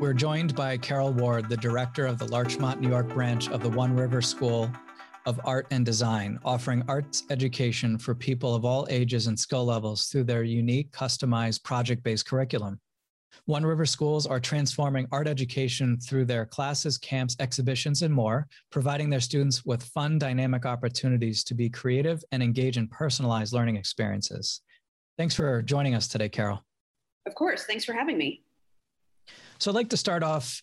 We're joined by Carol Ward, the director of the Larchmont, New York branch of the One River School of Art and Design, offering arts education for people of all ages and skill levels through their unique, customized, project based curriculum. One River schools are transforming art education through their classes, camps, exhibitions, and more, providing their students with fun, dynamic opportunities to be creative and engage in personalized learning experiences. Thanks for joining us today, Carol. Of course. Thanks for having me. So I'd like to start off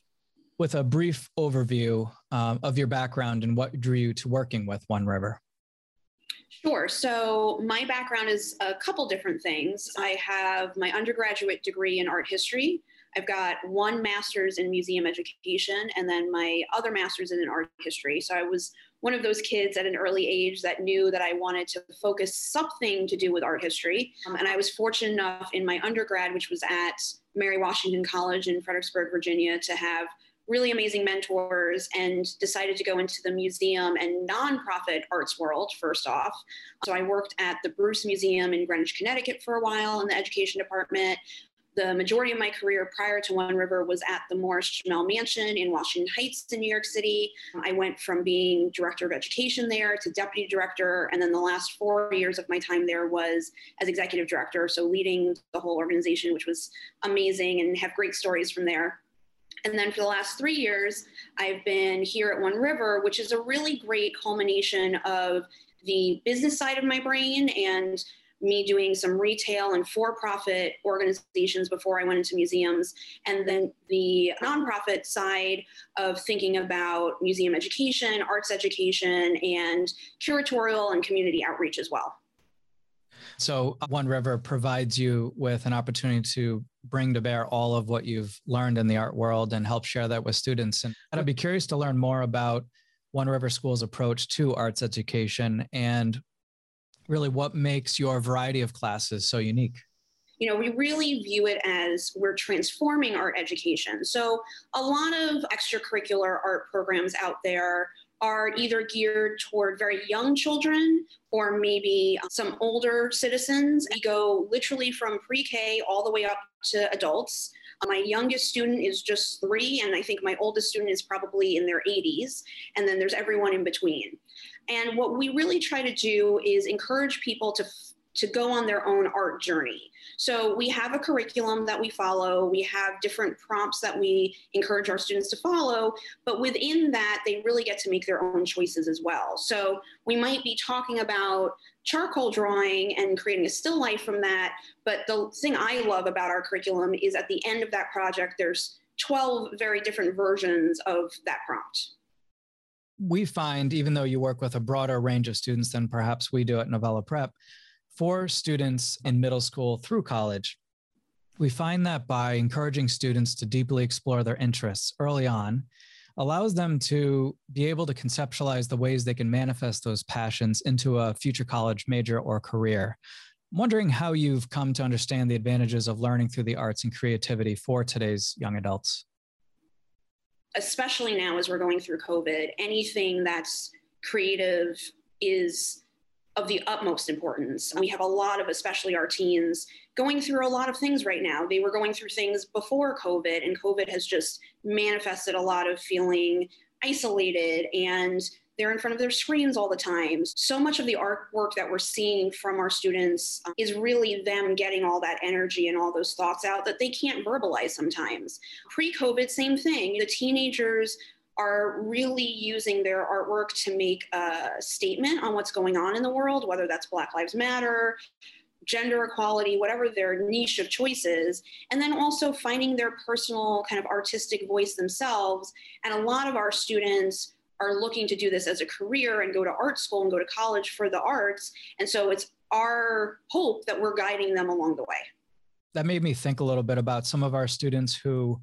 with a brief overview um, of your background and what drew you to working with One River. Sure. So, my background is a couple different things. I have my undergraduate degree in art history. I've got one master's in museum education and then my other master's in art history. So, I was one of those kids at an early age that knew that I wanted to focus something to do with art history. Um, and I was fortunate enough in my undergrad, which was at Mary Washington College in Fredericksburg, Virginia, to have really amazing mentors and decided to go into the museum and nonprofit arts world first off. So I worked at the Bruce Museum in Greenwich, Connecticut for a while in the education department. The majority of my career prior to One River was at the Morris Jumel Mansion in Washington Heights in New York City. I went from being director of education there to deputy director. And then the last four years of my time there was as executive director. So leading the whole organization, which was amazing and have great stories from there. And then for the last three years, I've been here at One River, which is a really great culmination of the business side of my brain and me doing some retail and for profit organizations before I went into museums, and then the nonprofit side of thinking about museum education, arts education, and curatorial and community outreach as well. So, uh, One River provides you with an opportunity to bring to bear all of what you've learned in the art world and help share that with students. And I'd be curious to learn more about One River School's approach to arts education and really what makes your variety of classes so unique you know, we really view it as we're transforming art education. So, a lot of extracurricular art programs out there are either geared toward very young children or maybe some older citizens. We go literally from pre K all the way up to adults. My youngest student is just three, and I think my oldest student is probably in their 80s. And then there's everyone in between. And what we really try to do is encourage people to to go on their own art journey. So we have a curriculum that we follow, we have different prompts that we encourage our students to follow, but within that, they really get to make their own choices as well. So we might be talking about charcoal drawing and creating a still life from that, but the thing I love about our curriculum is at the end of that project, there's 12 very different versions of that prompt we find, even though you work with a broader range of students than perhaps we do at Novella Prep, for students in middle school through college, we find that by encouraging students to deeply explore their interests early on, allows them to be able to conceptualize the ways they can manifest those passions into a future college major or career. I'm wondering how you've come to understand the advantages of learning through the arts and creativity for today's young adults especially now as we're going through COVID, anything that's creative is of the utmost importance. We have a lot of, especially our teens, going through a lot of things right now. They were going through things before COVID, and COVID has just manifested a lot of feeling isolated and they're in front of their screens all the time. So much of the artwork that we're seeing from our students um, is really them getting all that energy and all those thoughts out that they can't verbalize sometimes. Pre COVID, same thing. The teenagers are really using their artwork to make a statement on what's going on in the world, whether that's Black Lives Matter, gender equality, whatever their niche of choices, and then also finding their personal kind of artistic voice themselves. And a lot of our students are looking to do this as a career and go to art school and go to college for the arts. And so it's our hope that we're guiding them along the way. That made me think a little bit about some of our students who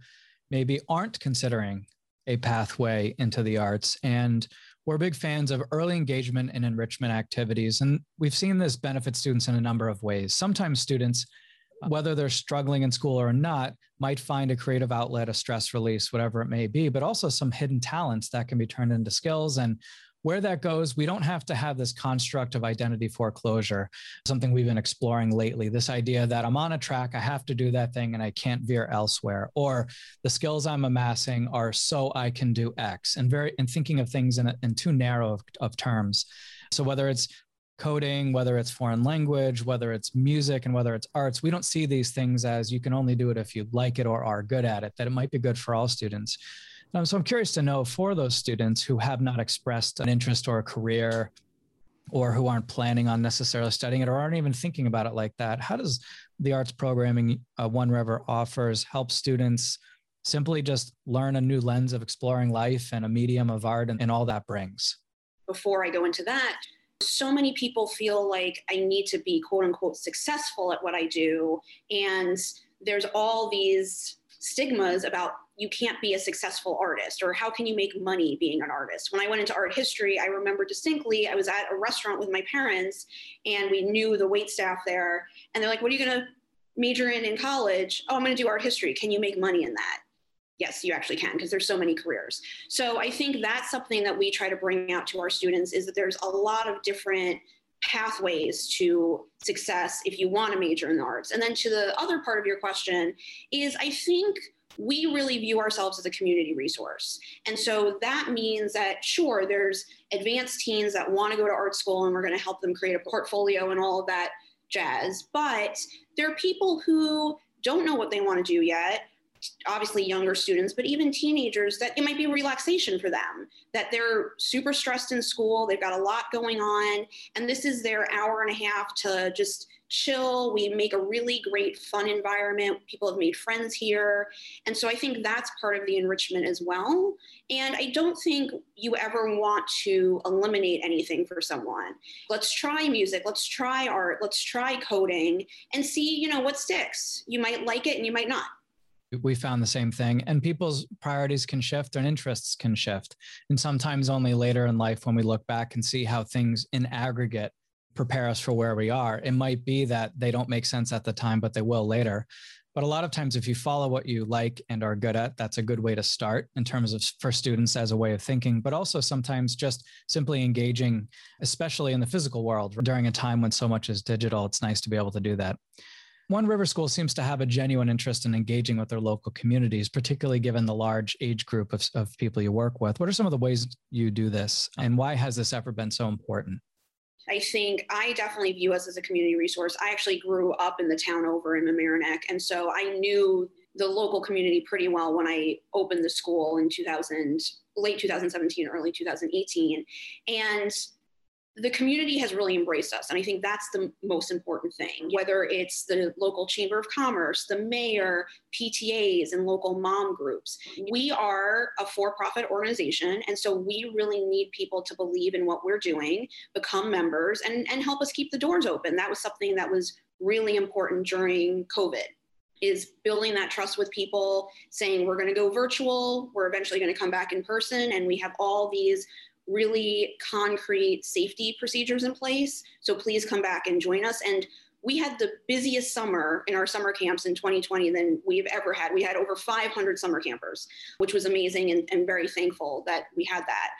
maybe aren't considering a pathway into the arts. And we're big fans of early engagement and enrichment activities. And we've seen this benefit students in a number of ways. Sometimes students whether they're struggling in school or not, might find a creative outlet, a stress release, whatever it may be, but also some hidden talents that can be turned into skills. And where that goes, we don't have to have this construct of identity foreclosure, something we've been exploring lately. This idea that I'm on a track, I have to do that thing, and I can't veer elsewhere, or the skills I'm amassing are so I can do X, and very and thinking of things in, in too narrow of, of terms. So whether it's coding, whether it's foreign language, whether it's music, and whether it's arts, we don't see these things as you can only do it if you like it or are good at it, that it might be good for all students. Um, so I'm curious to know for those students who have not expressed an interest or a career or who aren't planning on necessarily studying it or aren't even thinking about it like that, how does the arts programming uh, One River offers help students simply just learn a new lens of exploring life and a medium of art and, and all that brings? Before I go into that, so many people feel like I need to be quote unquote successful at what I do. And there's all these stigmas about you can't be a successful artist or how can you make money being an artist? When i went into art history i remember distinctly i was at a restaurant with my parents and we knew the wait staff there and they're like what are you going to major in in college? Oh i'm going to do art history. Can you make money in that? Yes you actually can because there's so many careers. So i think that's something that we try to bring out to our students is that there's a lot of different pathways to success if you want to major in the arts. And then to the other part of your question is I think we really view ourselves as a community resource. And so that means that, sure, there's advanced teens that want to go to art school and we're going to help them create a portfolio and all of that jazz. But there are people who don't know what they want to do yet obviously younger students, but even teenagers, that it might be relaxation for them, that they're super stressed in school, they've got a lot going on, and this is their hour and a half to just chill. We make a really great fun environment. People have made friends here. And so I think that's part of the enrichment as well. And I don't think you ever want to eliminate anything for someone. Let's try music, let's try art, let's try coding and see, you know, what sticks. You might like it and you might not we found the same thing and people's priorities can shift and interests can shift and sometimes only later in life when we look back and see how things in aggregate prepare us for where we are. It might be that they don't make sense at the time but they will later. But a lot of times if you follow what you like and are good at that's a good way to start in terms of for students as a way of thinking but also sometimes just simply engaging especially in the physical world during a time when so much is digital it's nice to be able to do that one River School seems to have a genuine interest in engaging with their local communities, particularly given the large age group of, of people you work with. What are some of the ways you do this, and why has this effort been so important? I think I definitely view us as a community resource. I actually grew up in the town over in Mamaroneck, and so I knew the local community pretty well when I opened the school in 2000, late 2017, early 2018. And the community has really embraced us. And I think that's the most important thing, whether it's the local chamber of commerce, the mayor, PTAs, and local mom groups. Mm-hmm. We are a for profit organization. And so we really need people to believe in what we're doing, become members, and, and help us keep the doors open. That was something that was really important during COVID is building that trust with people saying we're going to go virtual we're eventually going to come back in person and we have all these really concrete safety procedures in place. So please come back and join us. And we had the busiest summer in our summer camps in 2020 than we've ever had. We had over 500 summer campers, which was amazing and, and, very thankful that we had that.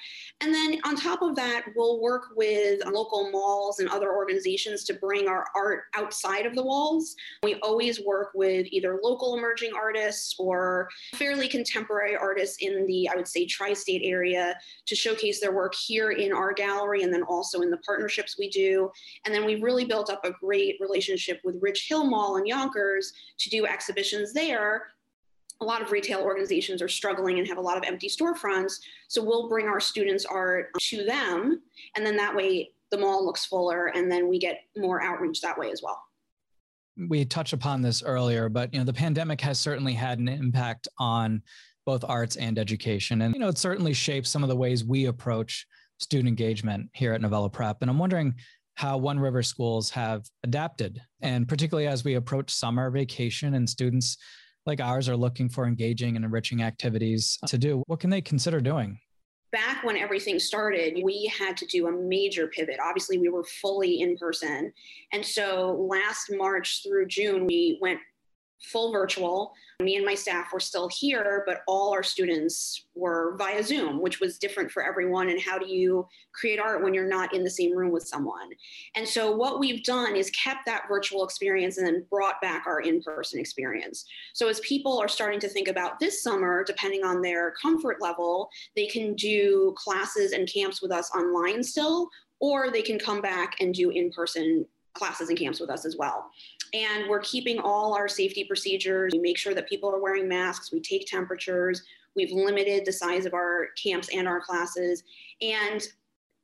And then on top of that, we'll work with local malls and other organizations to bring our art outside of the walls. We always work with either local emerging artists or fairly contemporary artists in the, I would say, tri state area to showcase their work here in our gallery and then also in the partnerships we do. And then we've really built up a great relationship relationship with Ridge Hill Mall in Yonkers to do exhibitions there. A lot of retail organizations are struggling and have a lot of empty storefronts. So we'll bring our students' art to them. And then that way the mall looks fuller and then we get more outreach that way as well. We touched upon this earlier, but you know, the pandemic has certainly had an impact on both arts and education. And you know, it certainly shapes some of the ways we approach student engagement here at Novella Prep. And I'm wondering how One River schools have adapted. And particularly as we approach summer vacation and students like ours are looking for engaging and enriching activities to do, what can they consider doing? Back when everything started, we had to do a major pivot. Obviously, we were fully in person. And so last March through June, we went full virtual. Me and my staff were still here, but all our students were via Zoom, which was different for everyone. And how do you create art when you're not in the same room with someone? And so, what we've done is kept that virtual experience and then brought back our in person experience. So, as people are starting to think about this summer, depending on their comfort level, they can do classes and camps with us online still, or they can come back and do in person classes and camps with us as well. And we're keeping all our safety procedures. We make sure that people are wearing masks. We take temperatures. We've limited the size of our camps and our classes. And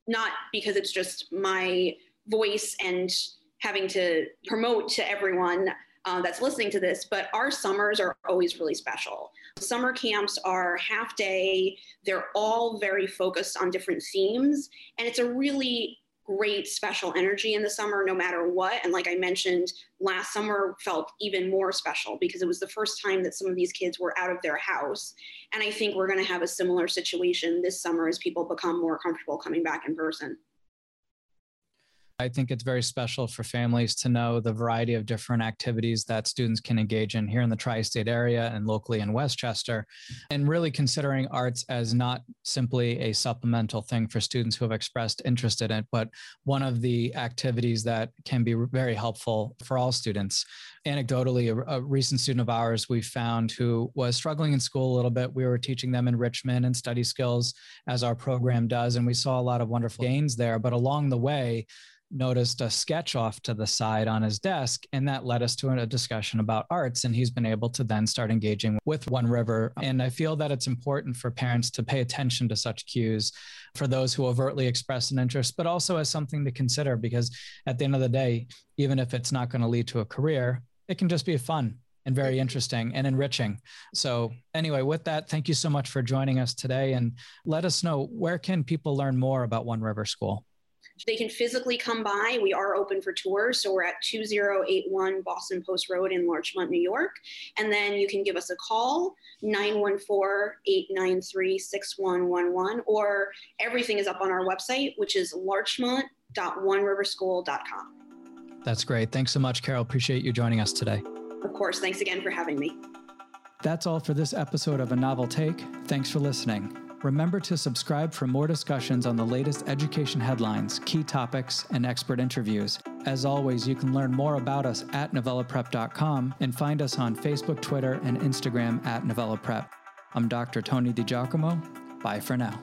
not because it's just my voice and having to promote to everyone uh, that's listening to this, but our summers are always really special. Summer camps are half day, they're all very focused on different themes, and it's a really great special energy in the summer no matter what. And like i mentioned last summer felt even more special because it was the first time that some of these kids were out of their house. And i think we're going to have a similar situation this summer as people become more comfortable coming back in person I think it's very special for families to know the variety of different activities that students can engage in here in the tri state area and locally in Westchester, and really considering arts as not simply a supplemental thing for students who have expressed interest in it, but one of the activities that can be very helpful for all students. Anecdotally, a, a recent student of ours we found who was struggling in school a little bit, we were teaching them enrichment and study skills as our program does, and we saw a lot of wonderful gains there. But along the way, noticed a sketch off to the side on his desk and that led us to a discussion about arts and he's been able to then start engaging with one river and i feel that it's important for parents to pay attention to such cues for those who overtly express an interest but also as something to consider because at the end of the day even if it's not going to lead to a career it can just be fun and very interesting and enriching. So, anyway, with that, thank you so much for joining us today and let us know where can people learn more about One River School? They can physically come by. We are open for tours. So we're at 2081 Boston Post Road in Larchmont, New York. And then you can give us a call, 914 893 6111, or everything is up on our website, which is larchmont.oneriverschool.com. That's great. Thanks so much, Carol. Appreciate you joining us today. Of course. Thanks again for having me. That's all for this episode of A Novel Take. Thanks for listening. Remember to subscribe for more discussions on the latest education headlines, key topics, and expert interviews. As always, you can learn more about us at novellaprep.com and find us on Facebook, Twitter, and Instagram at novellaprep. I'm Dr. Tony DiGiacomo. Bye for now.